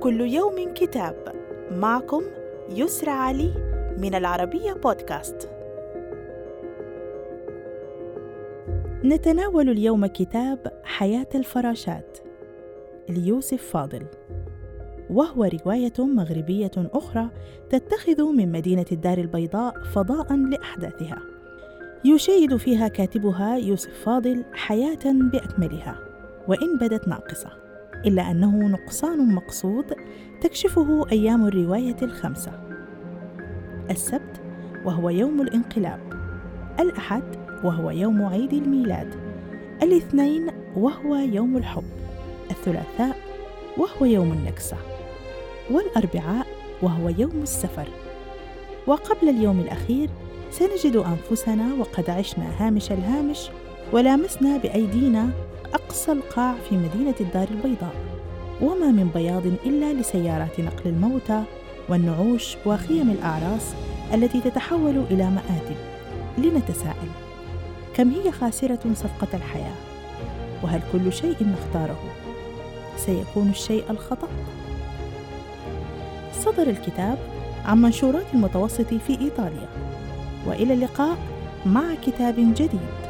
كل يوم كتاب معكم يسرى علي من العربية بودكاست. نتناول اليوم كتاب حياة الفراشات ليوسف فاضل، وهو رواية مغربية أخرى تتخذ من مدينة الدار البيضاء فضاء لأحداثها. يشيد فيها كاتبها يوسف فاضل حياة بأكملها، وإن بدت ناقصة. إلا أنه نقصان مقصود تكشفه أيام الرواية الخمسة. السبت وهو يوم الانقلاب. الأحد وهو يوم عيد الميلاد. الاثنين وهو يوم الحب. الثلاثاء وهو يوم النكسة. والأربعاء وهو يوم السفر. وقبل اليوم الأخير سنجد أنفسنا وقد عشنا هامش الهامش ولامسنا بأيدينا أقصى القاع في مدينة الدار البيضاء. وما من بياض إلا لسيارات نقل الموتى والنعوش وخيم الأعراس التي تتحول إلى مآتم لنتساءل. كم هي خاسرة صفقة الحياة؟ وهل كل شيء نختاره سيكون الشيء الخطأ؟ صدر الكتاب عن منشورات المتوسط في إيطاليا. وإلى اللقاء مع كتاب جديد.